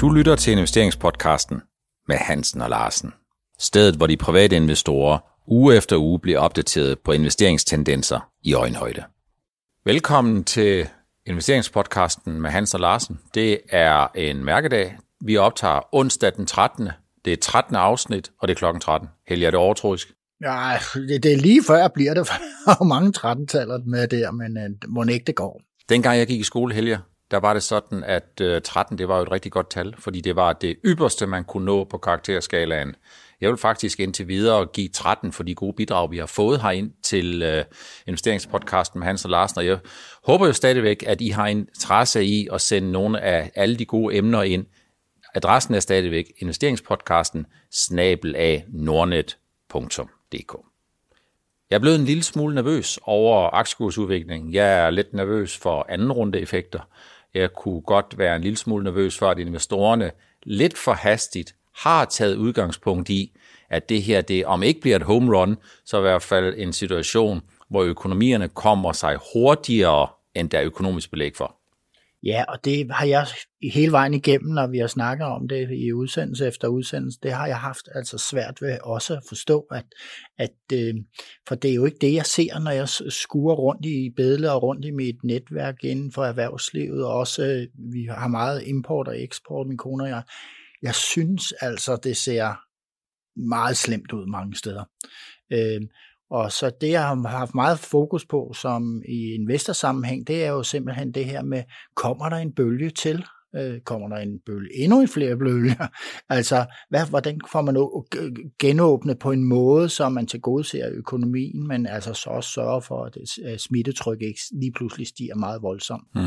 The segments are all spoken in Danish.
Du lytter til investeringspodcasten med Hansen og Larsen. Stedet, hvor de private investorer uge efter uge bliver opdateret på investeringstendenser i øjenhøjde. Velkommen til investeringspodcasten med Hans og Larsen. Det er en mærkedag. Vi optager onsdag den 13. Det er 13. afsnit, og det er klokken 13. Helge, er det overtroisk? Ja, det, det er lige før bliver det, for mange 13-taller med der, men uh, må ikke det går. Dengang jeg gik i skole, Helge, der var det sådan, at øh, 13 det var jo et rigtig godt tal, fordi det var det ypperste, man kunne nå på karakterskalaen. Jeg vil faktisk indtil videre give 13 for de gode bidrag, vi har fået herind til øh, investeringspodcasten med Hans og Larsen, og jeg håber jo stadigvæk, at I har interesse i at sende nogle af alle de gode emner ind. Adressen er stadigvæk investeringspodcasten snabel af nordnet.dk. Jeg er blevet en lille smule nervøs over aktiekursudviklingen. Jeg er lidt nervøs for anden runde effekter. Jeg kunne godt være en lille smule nervøs for, at investorerne lidt for hastigt har taget udgangspunkt i, at det her, det om ikke bliver et home run, så i hvert fald en situation, hvor økonomierne kommer sig hurtigere, end der er økonomisk belæg for. Ja, og det har jeg hele vejen igennem, når vi har snakket om det i udsendelse efter udsendelse, det har jeg haft altså svært ved også at forstå, at, at øh, for det er jo ikke det, jeg ser, når jeg skuer rundt i bedle og rundt i mit netværk inden for erhvervslivet, og også øh, vi har meget import og eksport, min kone og jeg. Jeg synes altså, det ser meget slemt ud mange steder. Øh, og så det, jeg har haft meget fokus på som i investorsammenhæng, det er jo simpelthen det her med, kommer der en bølge til? Øh, kommer der en bølge? Endnu en flere bølger? altså, hvad, hvordan får man genåbnet på en måde, så man til gode ser økonomien, men altså så også sørger for, at smittetryk ikke lige pludselig stiger meget voldsomt. Mm.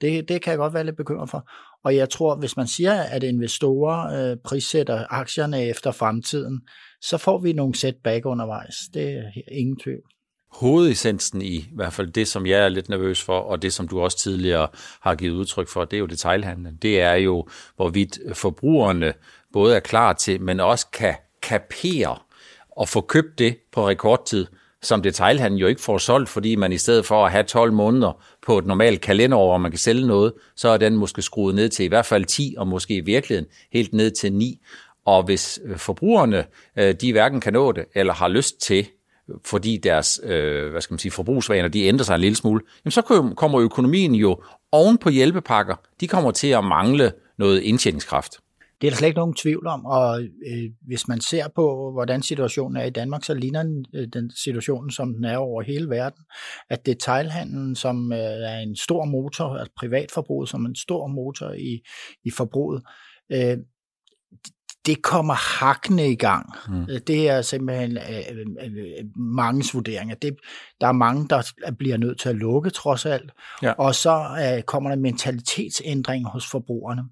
Det, det kan jeg godt være lidt bekymret for. Og jeg tror, hvis man siger, at investorer øh, prissætter aktierne efter fremtiden, så får vi nogle setback undervejs. Det er ingen tvivl. Hovedessensen i, i hvert fald det, som jeg er lidt nervøs for, og det, som du også tidligere har givet udtryk for, det er jo detaljhandlen. Det er jo, hvorvidt forbrugerne både er klar til, men også kan kapere og få købt det på rekordtid, som detaljhandlen jo ikke får solgt, fordi man i stedet for at have 12 måneder på et normalt kalenderår, hvor man kan sælge noget, så er den måske skruet ned til i hvert fald 10, og måske i virkeligheden helt ned til 9. Og hvis øh, forbrugerne, øh, de hverken kan nå det, eller har lyst til, fordi deres øh, hvad skal man sige, forbrugsvaner de ændrer sig en lille smule, jamen så kommer økonomien jo oven på hjælpepakker, de kommer til at mangle noget indtjeningskraft. Det er der slet ikke nogen tvivl om, og øh, hvis man ser på, hvordan situationen er i Danmark, så ligner den, øh, den situationen, som den er over hele verden, at detailhandlen, som øh, er en stor motor, altså privatforbruget som en stor motor i, i forbruget, øh, det kommer hakkende i gang. Mm. Det er simpelthen øh, øh, øh, mangens vurderinger. Det, der er mange, der bliver nødt til at lukke trods alt. Ja. Og så øh, kommer der mentalitetsændring hos forbrugerne.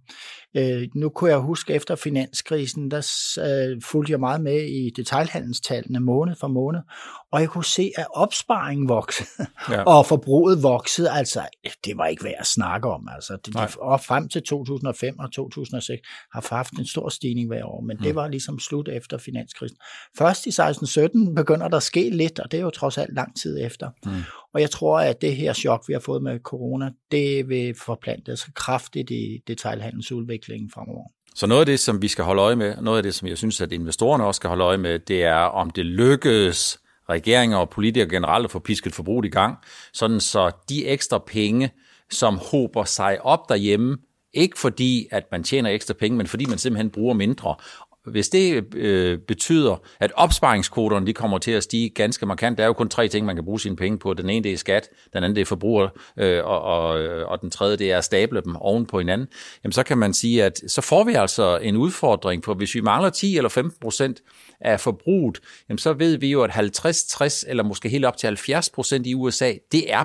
Øh, nu kunne jeg huske, efter finanskrisen, der øh, fulgte jeg meget med i detaljhandelstallene måned for måned, og jeg kunne se, at opsparingen voksede, ja. og forbruget voksede. Altså, det var ikke værd at snakke om. Altså, det, de, og frem til 2005 og 2006 har haft en stor stigning hver år, men mm. det var ligesom slut efter finanskrisen. Først i 16-17 begynder der at ske lidt, og det er jo trods alt lang tid efter. Mm. Og jeg tror, at det her chok, vi har fået med corona, det vil forplante sig kraftigt i detaljhandelsudviklingen fremover. Så noget af det, som vi skal holde øje med, noget af det, som jeg synes, at investorerne også skal holde øje med, det er, om det lykkes regeringer og politikere generelt at få pisket forbruget i gang, sådan så de ekstra penge, som håber sig op derhjemme, ikke fordi, at man tjener ekstra penge, men fordi man simpelthen bruger mindre hvis det øh, betyder, at opsparingskvoterne de kommer til at stige ganske markant, der er jo kun tre ting, man kan bruge sine penge på. Den ene det er skat, den anden det er forbruger, øh, og, og, øh, og den tredje det er at stable dem oven på hinanden. Jamen så kan man sige, at så får vi altså en udfordring, for hvis vi mangler 10 eller 15 procent af forbruget, jamen så ved vi jo, at 50, 60 eller måske helt op til 70 procent i USA, det er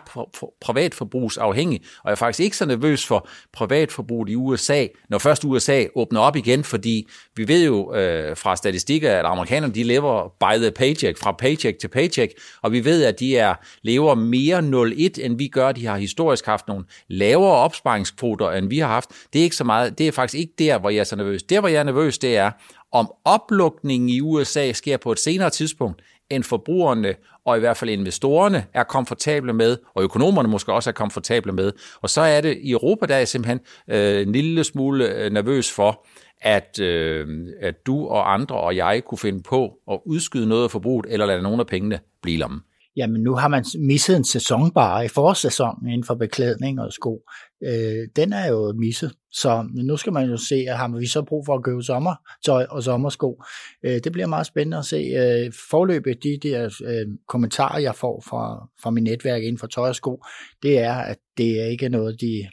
privatforbrugsafhængigt. Og jeg er faktisk ikke så nervøs for privatforbruget i USA, når først USA åbner op igen, fordi vi ved jo øh, fra statistikker, at amerikanerne de lever by the paycheck, fra paycheck til paycheck, og vi ved, at de er lever mere 0,1, end vi gør. De har historisk haft nogle lavere opsparingskvoter, end vi har haft. Det er ikke så meget, det er faktisk ikke der, hvor jeg er så nervøs. Der, hvor jeg er nervøs, det er, om oplukningen i USA sker på et senere tidspunkt, end forbrugerne og i hvert fald investorerne er komfortable med, og økonomerne måske også er komfortable med. Og så er det i Europa, der er jeg simpelthen øh, en lille smule øh, nervøs for, at, øh, at du og andre og jeg kunne finde på at udskyde noget af forbruget, eller lade nogle af pengene blive lommen jamen nu har man misset en sæson bare i forsæsonen inden for beklædning og sko. Øh, den er jo misset, så nu skal man jo se, at har vi så brug for at købe sommertøj og sommersko. Øh, det bliver meget spændende at se. Øh, forløbet, de der øh, kommentarer, jeg får fra, fra mit netværk inden for tøj og sko, det er, at det er ikke noget, de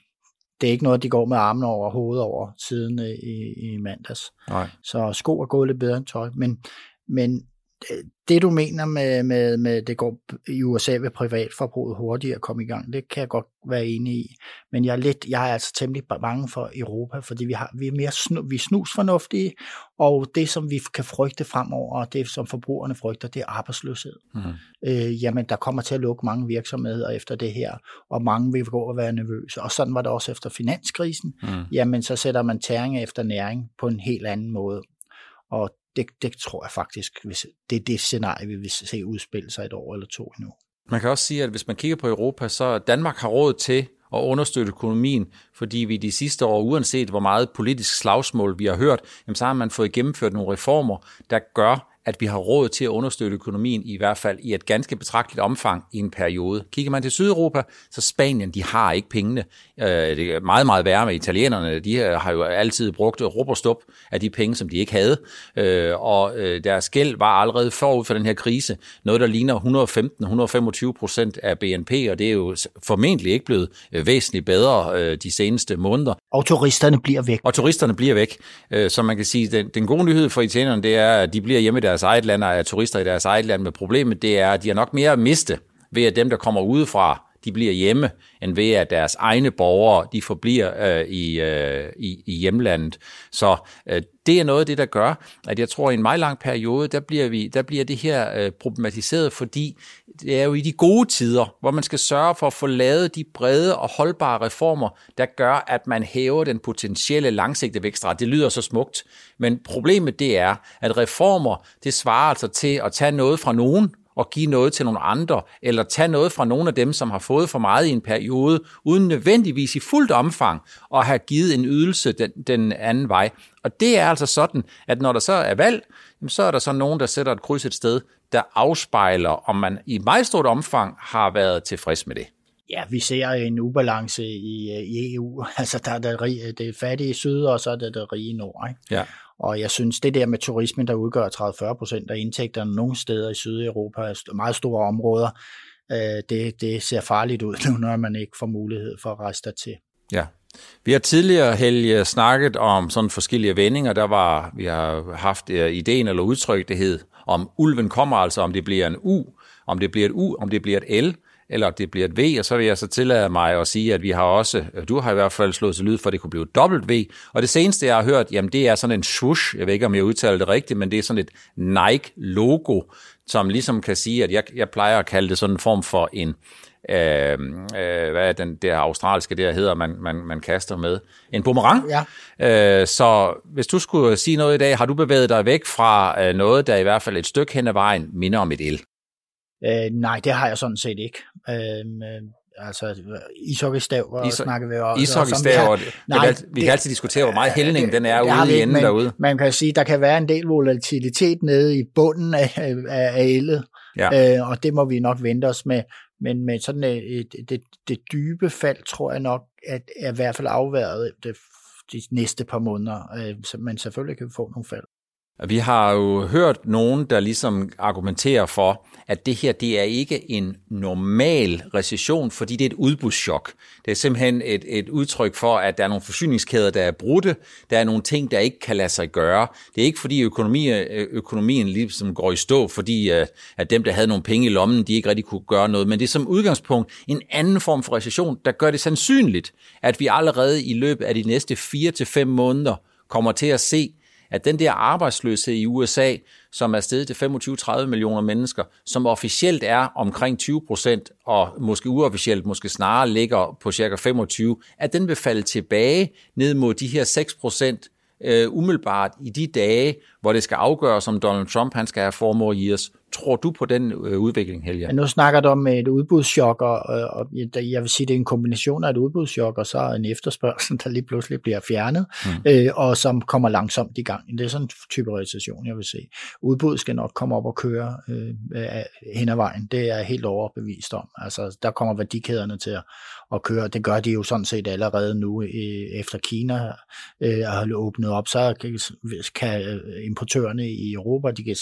det er ikke noget, de går med armen over hovedet over siden øh, i, i mandags. Nej. Så sko er gået lidt bedre end tøj. Men, men det du mener med, med, med det går i USA ved privatforbruget hurtigere at komme i gang, det kan jeg godt være enig i. Men jeg er, lidt, jeg er altså temmelig bange for Europa, fordi vi, har, vi er mere snu, vi er snusfornuftige, og det som vi kan frygte fremover, og det som forbrugerne frygter, det er arbejdsløshed. Mm. Øh, jamen, der kommer til at lukke mange virksomheder efter det her, og mange vil gå og være nervøse. Og sådan var det også efter finanskrisen. Mm. Jamen, så sætter man tæring efter næring på en helt anden måde. Og det, det tror jeg faktisk, hvis det er det scenarie, vi vil se udspille sig et år eller to endnu. Man kan også sige, at hvis man kigger på Europa, så Danmark har råd til at understøtte økonomien, fordi vi de sidste år, uanset hvor meget politisk slagsmål vi har hørt, jamen så har man fået gennemført nogle reformer, der gør, at vi har råd til at understøtte økonomien, i hvert fald i et ganske betragteligt omfang i en periode. Kigger man til Sydeuropa, så Spanien, de har ikke pengene. Øh, det er meget, meget værre med italienerne. De har jo altid brugt stop af de penge, som de ikke havde. Øh, og øh, deres gæld var allerede forud for den her krise noget, der ligner 115-125 procent af BNP, og det er jo formentlig ikke blevet væsentligt bedre de seneste måneder. Og turisterne bliver væk. Og turisterne bliver væk. Så man kan sige, den, den gode nyhed for italienerne, det er, at de bliver hjemme deres eget land, og er turister i deres eget land. Men problemet det er, at de har nok mere at miste ved, at dem, der kommer udefra, de bliver hjemme, end ved at deres egne borgere, de forbliver øh, i, øh, i, i hjemlandet. Så øh, det er noget af det, der gør, at jeg tror, at i en meget lang periode, der bliver, vi, der bliver det her øh, problematiseret, fordi det er jo i de gode tider, hvor man skal sørge for at få lavet de brede og holdbare reformer, der gør, at man hæver den potentielle langsigtede vækstret. Det lyder så smukt, men problemet det er, at reformer, det svarer altså til at tage noget fra nogen, og give noget til nogle andre, eller tage noget fra nogle af dem, som har fået for meget i en periode, uden nødvendigvis i fuldt omfang at have givet en ydelse den, den anden vej. Og det er altså sådan, at når der så er valg, så er der så nogen, der sætter et kryds et sted, der afspejler, om man i meget stort omfang har været tilfreds med det. Ja, vi ser en ubalance i, i EU. Altså, der er det, det fattige syd, og så er det det rige nord. Ikke? Ja. Og jeg synes, det der med turismen, der udgør 30-40 procent af indtægterne nogle steder i Sydeuropa, meget store områder, øh, det, det ser farligt ud nu, når man ikke får mulighed for at rejse til. Ja. Vi har tidligere, Helge, snakket om sådan forskellige vendinger. Der var, vi har haft øh, ideen eller udtryk, det hed, om ulven kommer, altså om det bliver en U, om det bliver et U, om det bliver et L eller det bliver et V, og så vil jeg så tillade mig at sige, at vi har også, du har i hvert fald slået til lyd for, at det kunne blive et dobbelt V, og det seneste, jeg har hørt, jamen det er sådan en swoosh, jeg ved ikke, om jeg udtaler det rigtigt, men det er sådan et Nike-logo, som ligesom kan sige, at jeg, jeg plejer at kalde det sådan en form for en, øh, øh, hvad er den der australske der hedder, man, man, man kaster med? En boomerang. Ja. Øh, så hvis du skulle sige noget i dag, har du bevæget dig væk fra øh, noget, der i hvert fald et stykke hen ad vejen minder om et el? Øh, nej, det har jeg sådan set ikke. Øhm, øh, altså ishockeystav, hvor Is- snakker vi også. Ishockeystav, vi, nej, vi, vi kan altid diskutere, hvor meget hældning den er ude i enden men, derude. Man kan sige, der kan være en del volatilitet nede i bunden af, af, af ellet, ja. øh, og det må vi nok vente os med. Men med sådan et, et, det, det dybe fald, tror jeg nok, at er i hvert fald afværet det, de næste par måneder, øh, men selvfølgelig kan vi få nogle fald. Vi har jo hørt nogen, der ligesom argumenterer for, at det her det er ikke en normal recession, fordi det er et udbudschok. Det er simpelthen et, et udtryk for, at der er nogle forsyningskæder, der er brudte. Der er nogle ting, der ikke kan lade sig gøre. Det er ikke fordi økonomi, øh, økonomien ligesom går i stå, fordi øh, at dem, der havde nogle penge i lommen, de ikke rigtig kunne gøre noget. Men det er som udgangspunkt en anden form for recession, der gør det sandsynligt, at vi allerede i løbet af de næste 4 til fem måneder kommer til at se at den der arbejdsløshed i USA, som er steget til 25-30 millioner mennesker, som officielt er omkring 20 procent, og måske uofficielt måske snarere ligger på cirka 25, at den vil falde tilbage ned mod de her 6 procent øh, umiddelbart i de dage, hvor det skal afgøres, om Donald Trump han skal have four more years tror du på den øh, udvikling, Helge? Ja, nu snakker du om et udbudschok, og, og jeg vil sige, det er en kombination af et udbudschok og så en efterspørgsel, der lige pludselig bliver fjernet, mm. øh, og som kommer langsomt i gang. Det er sådan en type recession, jeg vil se. Udbud skal nok komme op og køre øh, hen ad vejen. Det er jeg helt overbevist om. Altså, der kommer værdikæderne til at, at køre. Det gør de jo sådan set allerede nu, efter Kina øh, har åbnet op, så kan, øh, importørerne i Europa, de kan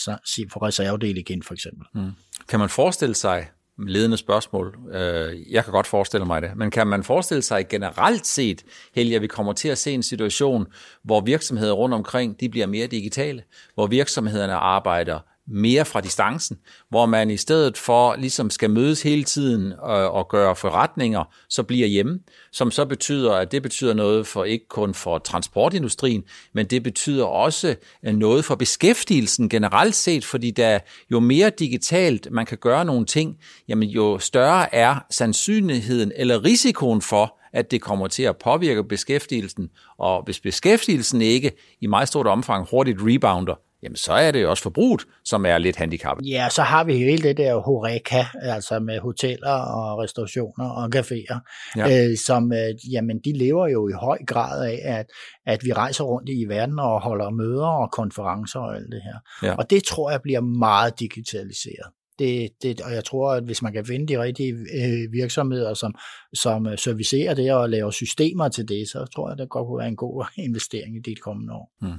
få reservedel igen, for eksempel. Mm. Kan man forestille sig, ledende spørgsmål. Øh, jeg kan godt forestille mig det. Men kan man forestille sig generelt set, Helge, at vi kommer til at se en situation, hvor virksomheder rundt omkring, de bliver mere digitale, hvor virksomhederne arbejder mere fra distancen, hvor man i stedet for ligesom skal mødes hele tiden og, og gøre forretninger, så bliver hjemme, som så betyder, at det betyder noget for ikke kun for transportindustrien, men det betyder også øh, noget for beskæftigelsen generelt set, fordi der jo mere digitalt man kan gøre nogle ting, jamen jo større er sandsynligheden eller risikoen for, at det kommer til at påvirke beskæftigelsen, og hvis beskæftigelsen ikke i meget stort omfang hurtigt rebounder, jamen så er det også forbruget, som er lidt handicappet. Ja, så har vi hele det der horeca, altså med hoteller og restaurationer og caféer, ja. øh, som øh, jamen, de lever jo i høj grad af, at, at vi rejser rundt i verden og holder møder og konferencer og alt det her. Ja. Og det tror jeg bliver meget digitaliseret. Det, det, og jeg tror, at hvis man kan finde de rigtige øh, virksomheder, som, som øh, servicerer det og laver systemer til det, så tror jeg, det godt kunne være en god investering i det kommende år. Hmm.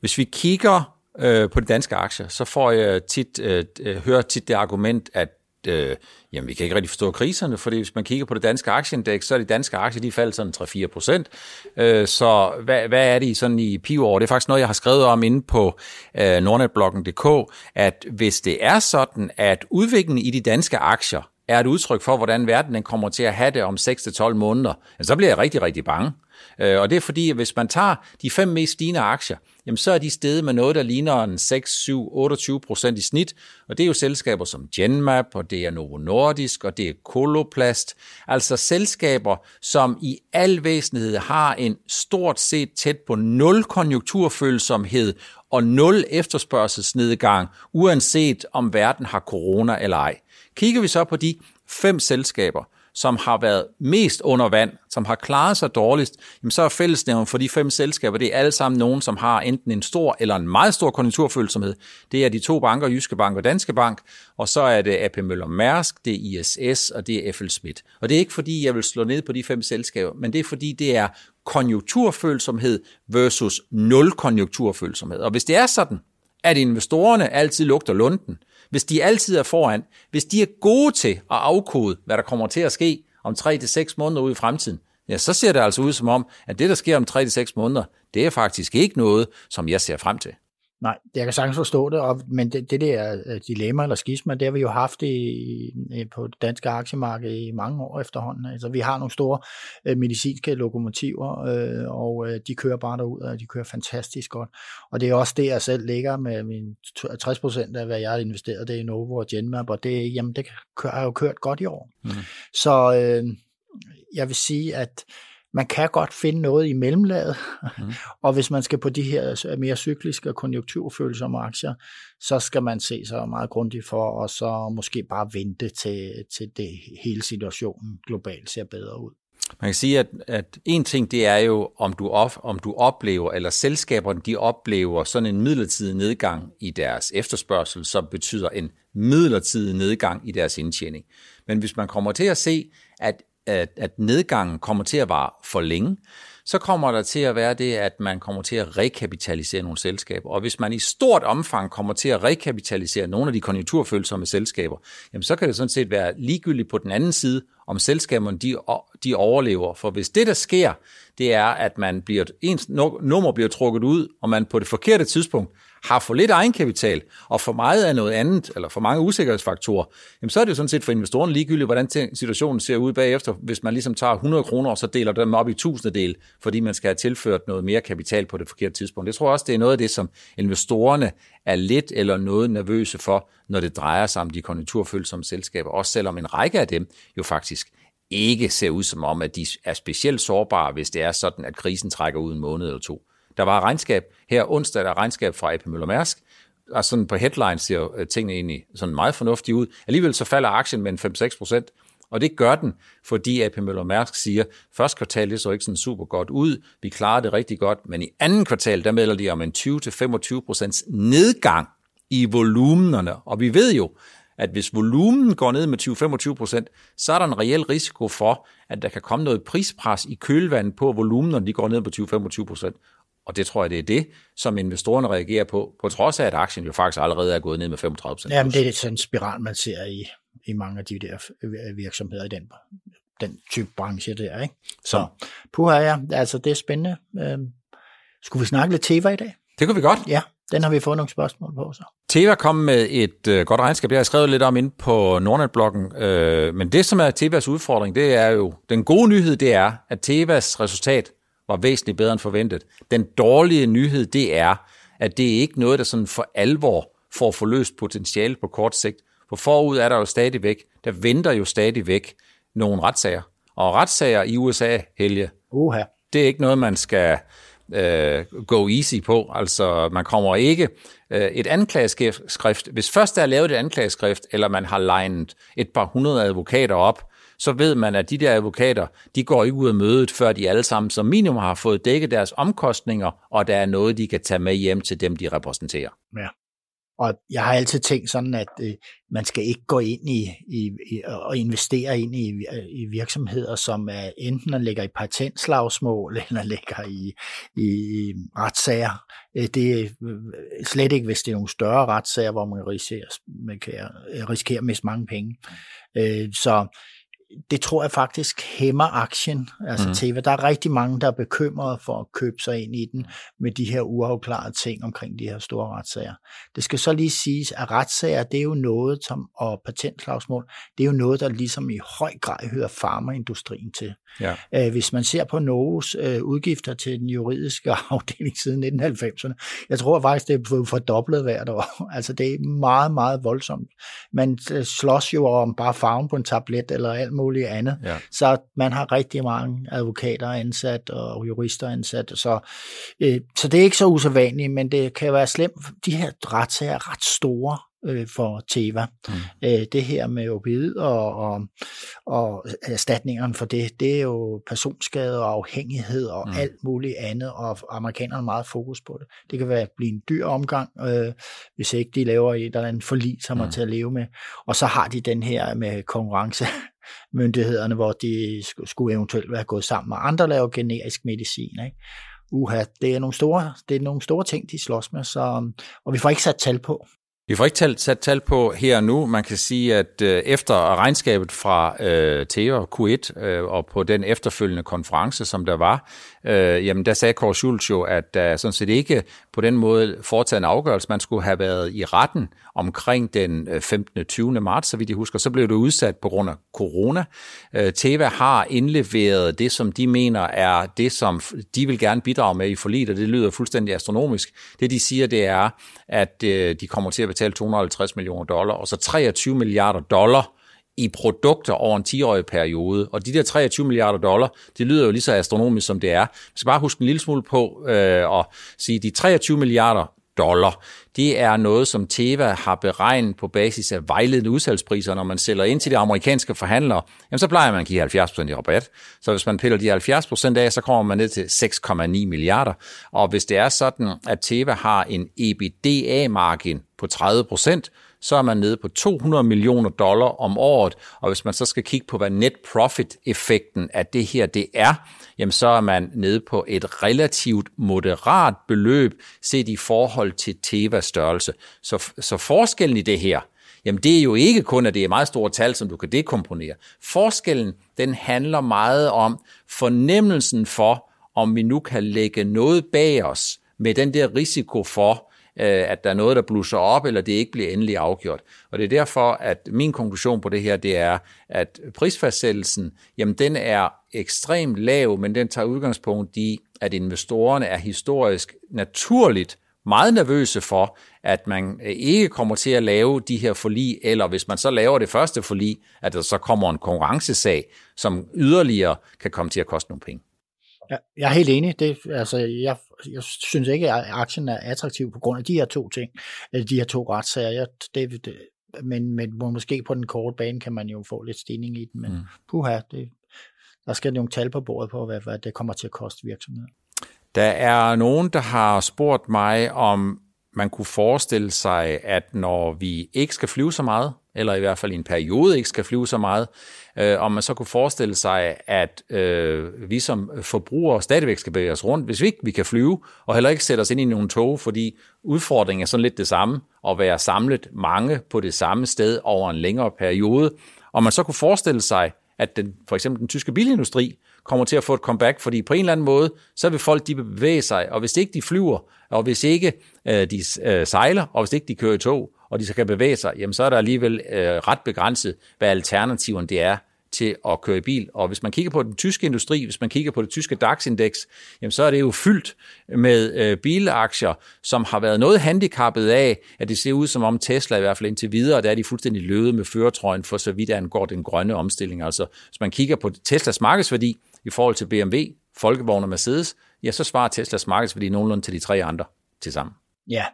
Hvis vi kigger øh, på de danske aktier, så får jeg tit, øh, øh, hører tit det argument, at øh, jamen, vi kan ikke rigtig forstå kriserne, fordi hvis man kigger på det danske aktieindeks, så er de danske aktier, de faldt sådan 3-4 procent. Øh, så hvad, hvad er det i sådan i pivår? Det er faktisk noget, jeg har skrevet om inde på øh, nordnetbloggen.dk, at hvis det er sådan, at udviklingen i de danske aktier er et udtryk for, hvordan verden den kommer til at have det om 6-12 måneder, så bliver jeg rigtig, rigtig bange. Øh, og det er fordi, at hvis man tager de fem mest stigende aktier, jamen så er de steget med noget, der ligner en 6, 7, 28 procent i snit. Og det er jo selskaber som Genmap, og det er Novo Nordisk, og det er Coloplast. Altså selskaber, som i al væsentlighed har en stort set tæt på nul konjunkturfølsomhed og nul efterspørgselsnedgang, uanset om verden har corona eller ej. Kigger vi så på de fem selskaber, som har været mest under vand, som har klaret sig dårligst, jamen så er fællesnævnen for de fem selskaber, det er alle sammen nogen, som har enten en stor eller en meget stor konjunkturfølsomhed. Det er de to banker, Jyske Bank og Danske Bank, og så er det AP Møller Mærsk, det er ISS og det er FL Schmidt. Og det er ikke fordi, jeg vil slå ned på de fem selskaber, men det er fordi, det er konjunkturfølsomhed versus nul konjunkturfølsomhed. Og hvis det er sådan, at investorerne altid lugter lunden, hvis de altid er foran, hvis de er gode til at afkode, hvad der kommer til at ske om 3 til måneder ude i fremtiden, ja, så ser det altså ud som om, at det, der sker om 3 til måneder, det er faktisk ikke noget, som jeg ser frem til. Nej, jeg kan sagtens forstå det, og, men det, det der øh, dilemma eller skisma, det har vi jo haft i, på det danske aktiemarked i mange år efterhånden. Altså, vi har nogle store øh, medicinske lokomotiver, øh, og øh, de kører bare derud, og de kører fantastisk godt. Og det er også det, jeg selv ligger med min 60 procent af, hvad jeg har investeret, det er Novo og Genmap, og det, jamen, det har jo kørt godt i år. Mm. Så øh, jeg vil sige, at man kan godt finde noget i mellemlaget, mm. og hvis man skal på de her mere cykliske og konjunkturfølsomme aktier, så skal man se sig meget grundigt for, og så måske bare vente til, til det hele situationen globalt ser bedre ud. Man kan sige, at, at en ting det er jo, om du, op, om du oplever, eller selskaberne de oplever sådan en midlertidig nedgang i deres efterspørgsel, som betyder en midlertidig nedgang i deres indtjening. Men hvis man kommer til at se, at at, at nedgangen kommer til at vare for længe, så kommer der til at være det, at man kommer til at rekapitalisere nogle selskaber. Og hvis man i stort omfang kommer til at rekapitalisere nogle af de konjunkturfølsomme selskaber, jamen så kan det sådan set være ligegyldigt på den anden side, om selskaberne de, de overlever. For hvis det, der sker, det er, at man bliver, ens nummer bliver trukket ud, og man på det forkerte tidspunkt har for lidt egenkapital, og for meget af noget andet, eller for mange usikkerhedsfaktorer, jamen så er det jo sådan set for investoren ligegyldigt, hvordan situationen ser ud bagefter, hvis man ligesom tager 100 kroner, og så deler dem op i tusindedel, fordi man skal have tilført noget mere kapital på det forkerte tidspunkt. Jeg tror også, det er noget af det, som investorerne er lidt eller noget nervøse for, når det drejer sig om de konjunkturfølsomme selskaber, også selvom en række af dem jo faktisk ikke ser ud som om, at de er specielt sårbare, hvis det er sådan, at krisen trækker ud en måned eller to. Der var regnskab. Her onsdag, der er regnskab fra AP Møller Mærsk, og sådan på headlines ser øh, tingene egentlig sådan meget fornuftige ud. Alligevel så falder aktien med en 5-6 procent, og det gør den, fordi AP Møller Mærsk siger, første kvartal det så ikke sådan super godt ud, vi klarer det rigtig godt, men i anden kvartal, der melder de om en 20-25 procents nedgang i volumenerne, og vi ved jo, at hvis volumen går ned med 20-25 procent, så er der en reel risiko for, at der kan komme noget prispres i kølvandet på volumen, når de går ned på 20-25 procent. Og det tror jeg, det er det, som investorerne reagerer på, på trods af, at aktien jo faktisk allerede er gået ned med 35 procent. Jamen, det er sådan en spiral, man ser i, i mange af de der virksomheder i den, den type branche der. Ikke? Så puha ja, altså det er spændende. Øhm, skulle vi snakke lidt Teva i dag? Det kunne vi godt. Ja, den har vi fået nogle spørgsmål på så. Teva kom med et øh, godt regnskab, det har jeg skrevet lidt om inde på Nordnet-bloggen, øh, men det som er Tevas udfordring, det er jo, den gode nyhed, det er, at Tevas resultat var væsentligt bedre end forventet. Den dårlige nyhed, det er, at det er ikke noget, der sådan for alvor får forløst potentiale på kort sigt. For forud er der jo stadigvæk, der venter jo stadigvæk nogle retssager. Og retssager i USA, Helge, Uha. det er ikke noget, man skal øh, go easy på. Altså, man kommer ikke øh, et anklageskrift. Hvis først der er lavet et anklageskrift, eller man har legnet et par hundrede advokater op, så ved man, at de der advokater, de går ikke ud af mødet, før de alle sammen som minimum har fået dækket deres omkostninger, og der er noget, de kan tage med hjem til dem, de repræsenterer. Ja. Og jeg har altid tænkt sådan, at øh, man skal ikke gå ind i, i, i og investere ind i, øh, i virksomheder, som er enten ligger i patentslagsmål eller ligger i, i retssager. Øh, det er slet ikke, hvis det er nogle større retssager, hvor man risikerer, man kan, risikere at miste mange penge. Øh, så det tror jeg faktisk hæmmer aktien, altså mm. Teva. Der er rigtig mange, der er bekymrede for at købe sig ind i den med de her uafklarede ting omkring de her store retssager. Det skal så lige siges, at retssager, det er jo noget, som, og patentslagsmål, det er jo noget, der ligesom i høj grad hører farmaindustrien til. Ja. Øh, hvis man ser på Novos øh, udgifter til den juridiske afdeling siden 1990'erne, jeg tror faktisk, det er fordoblet hvert år. Altså det er meget, meget voldsomt. Man øh, slås jo om bare farven på en tablet eller alt muligt andet. Ja. Så man har rigtig mange advokater ansat og jurister ansat. Så, øh, så det er ikke så usædvanligt, men det kan være slemt. De her retssager er ret store øh, for Teva. Mm. Øh, det her med opioid og, og, og erstatningerne for det, det er jo personskade og afhængighed og mm. alt muligt andet, og amerikanerne har meget fokus på det. Det kan være blive en dyr omgang, øh, hvis ikke de laver et eller andet forlig, som mm. er til at leve med. Og så har de den her med konkurrence myndighederne, hvor de skulle eventuelt være gået sammen med andre, lave generisk medicin. Ikke? Uha, det er nogle store, det er nogle store ting, de slås med, så, og vi får ikke sat tal på. Vi får ikke talt, sat tal på her og nu. Man kan sige, at øh, efter regnskabet fra øh, Theo Q1 øh, og på den efterfølgende konference, som der var, øh, jamen der sagde Kåre Schultz jo, at der sådan set ikke på den måde foretaget en afgørelse. Man skulle have været i retten omkring den øh, 15. 20. marts, så vidt jeg husker. Så blev det udsat på grund af corona. Øh, Teva har indleveret det, som de mener er det, som de vil gerne bidrage med i forliget, og det lyder fuldstændig astronomisk. Det de siger, det er, at øh, de kommer til at betale 250 millioner dollar, og så 23 milliarder dollar i produkter over en 10-årig periode. Og de der 23 milliarder dollar, det lyder jo lige så astronomisk, som det er. Vi skal bare huske en lille smule på øh, og sige, de 23 milliarder dollar, det er noget, som Teva har beregnet på basis af vejledende udsalgspriser. Når man sælger ind til de amerikanske forhandlere, jamen så plejer man at give 70% i rabat. Så hvis man piller de 70% af, så kommer man ned til 6,9 milliarder. Og hvis det er sådan, at Teva har en EBITDA-margin på 30%, så er man nede på 200 millioner dollar om året, og hvis man så skal kigge på, hvad net profit-effekten af det her det er, jamen så er man nede på et relativt moderat beløb set i forhold til Tevas størrelse. Så, så forskellen i det her, jamen det er jo ikke kun, at det er meget store tal, som du kan dekomponere. Forskellen, den handler meget om fornemmelsen for, om vi nu kan lægge noget bag os med den der risiko for, Øh, at der er noget, der blusser op, eller det ikke bliver endelig afgjort. Og det er derfor, at min konklusion på det her, det er, at prisfastsættelsen, jamen den er ekstremt lav, men den tager udgangspunkt i, at investorerne er historisk naturligt meget nervøse for, at man øh, ikke kommer til at lave de her forlig, eller hvis man så laver det første forlig, at der så kommer en konkurrencesag, som yderligere kan komme til at koste nogle penge. Ja, jeg er helt enig. Det, altså, jeg, jeg synes ikke, at aktien er attraktiv på grund af de her to ting, de her to retssager. Jeg, det, det, men, men måske på den korte bane kan man jo få lidt stigning i den, men mm. puha, det, der skal nogle tal på bordet på, hvad, hvad det kommer til at koste virksomheden. Der er nogen, der har spurgt mig, om man kunne forestille sig, at når vi ikke skal flyve så meget, eller i hvert fald i en periode ikke skal flyve så meget, øh, om man så kunne forestille sig, at øh, vi som forbrugere stadigvæk skal bevæge os rundt, hvis vi ikke vi kan flyve, og heller ikke sætte os ind i nogle tog, fordi udfordringen er sådan lidt det samme, at være samlet mange på det samme sted over en længere periode, og man så kunne forestille sig, at den, for eksempel den tyske bilindustri kommer til at få et comeback, fordi på en eller anden måde, så vil folk de bevæge sig, og hvis ikke de flyver, og hvis ikke øh, de øh, sejler, og hvis ikke de kører i tog, og de så kan bevæge sig, jamen så er der alligevel øh, ret begrænset, hvad alternativen det er til at køre i bil. Og hvis man kigger på den tyske industri, hvis man kigger på det tyske DAX-indeks, jamen så er det jo fyldt med øh, bilaktier, som har været noget handicappet af, at det ser ud som om Tesla i hvert fald indtil videre, der er de fuldstændig løde med føretrøjen for så vidt angår den grønne omstilling. Altså hvis man kigger på Teslas markedsværdi i forhold til BMW, Folkevogn og Mercedes, ja, så svarer Teslas markedsværdi nogenlunde til de tre andre til sammen. Ja,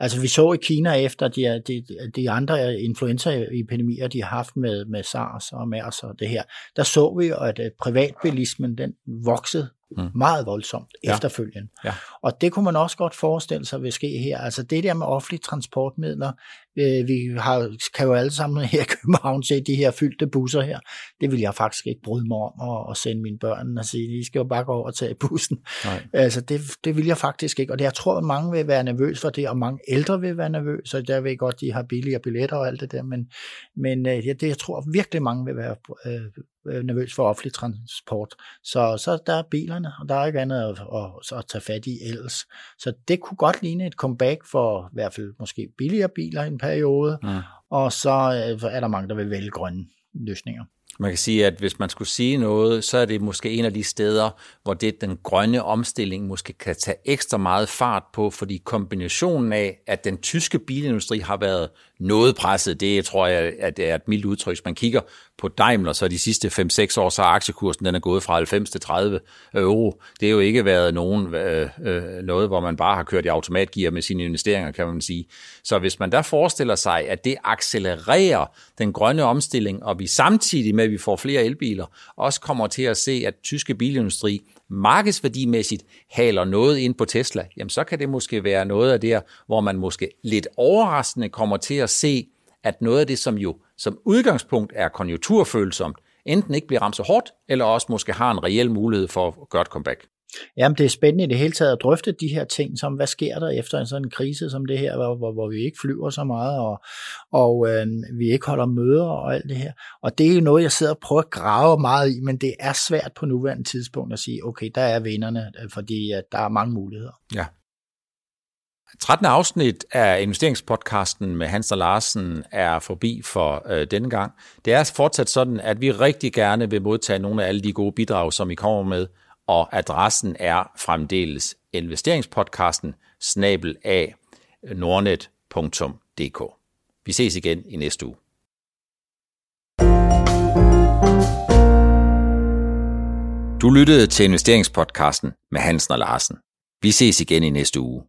altså vi så i Kina efter de, de, de andre influenzaepidemier, de har haft med, med SARS og MERS og det her, der så vi, at privatbilismen den voksede mm. meget voldsomt ja. efterfølgende. Ja. Og det kunne man også godt forestille sig vil ske her. Altså det der med offentlige transportmidler, øh, vi har, kan jo alle sammen her i København se de her fyldte busser her. Det vil jeg faktisk ikke bryde mig om at, at sende mine børn og sige, de skal jo bare gå over og tage bussen. Nej. Altså det, det vil jeg faktisk ikke. Og det, jeg tror, at mange vil være nervøs for det, og mange ældre vil være nervøse, og der ved godt, de har billigere billetter og alt det der, men, men øh, det, jeg tror virkelig mange vil være øh, nervøs for offentlig transport. Så, så der er bilerne, og der er ikke andet at, at, at tage fat i ellers. Så det kunne godt ligne et comeback for i hvert fald måske billigere biler i en periode, mm. og så øh, er der mange, der vil vælge grønne løsninger. Man kan sige, at hvis man skulle sige noget, så er det måske en af de steder, hvor det den grønne omstilling måske kan tage ekstra meget fart på, fordi kombinationen af, at den tyske bilindustri har været noget presset, det tror jeg, at det er et mildt udtryk. Hvis man kigger på Daimler, så de sidste 5-6 år, så er aktiekursen den er gået fra 90 til 30 euro. Det har jo ikke været nogen, øh, øh, noget, hvor man bare har kørt i automatgear med sine investeringer, kan man sige. Så hvis man der forestiller sig, at det accelererer den grønne omstilling, og vi samtidig med, at vi får flere elbiler, også kommer til at se, at tyske bilindustri markedsværdimæssigt haler noget ind på Tesla, jamen så kan det måske være noget af det, hvor man måske lidt overraskende kommer til at se, at noget af det, som jo som udgangspunkt er konjunkturfølsomt, enten ikke bliver ramt så hårdt, eller også måske har en reel mulighed for at gøre et comeback. Jamen, det er spændende i det hele taget at drøfte de her ting, som hvad sker der efter en sådan krise som det her, hvor, hvor, hvor vi ikke flyver så meget, og, og øh, vi ikke holder møder og alt det her. Og det er jo noget, jeg sidder og prøver at grave meget i, men det er svært på nuværende tidspunkt at sige, okay, der er vinderne, fordi at der er mange muligheder. Ja. 13. afsnit af investeringspodcasten med Hans og Larsen er forbi for øh, denne gang. Det er fortsat sådan, at vi rigtig gerne vil modtage nogle af alle de gode bidrag, som I kommer med og adressen er fremdeles investeringspodcasten snabel af nordnet.dk. Vi ses igen i næste uge. Du lyttede til investeringspodcasten med Hansen og Larsen. Vi ses igen i næste uge.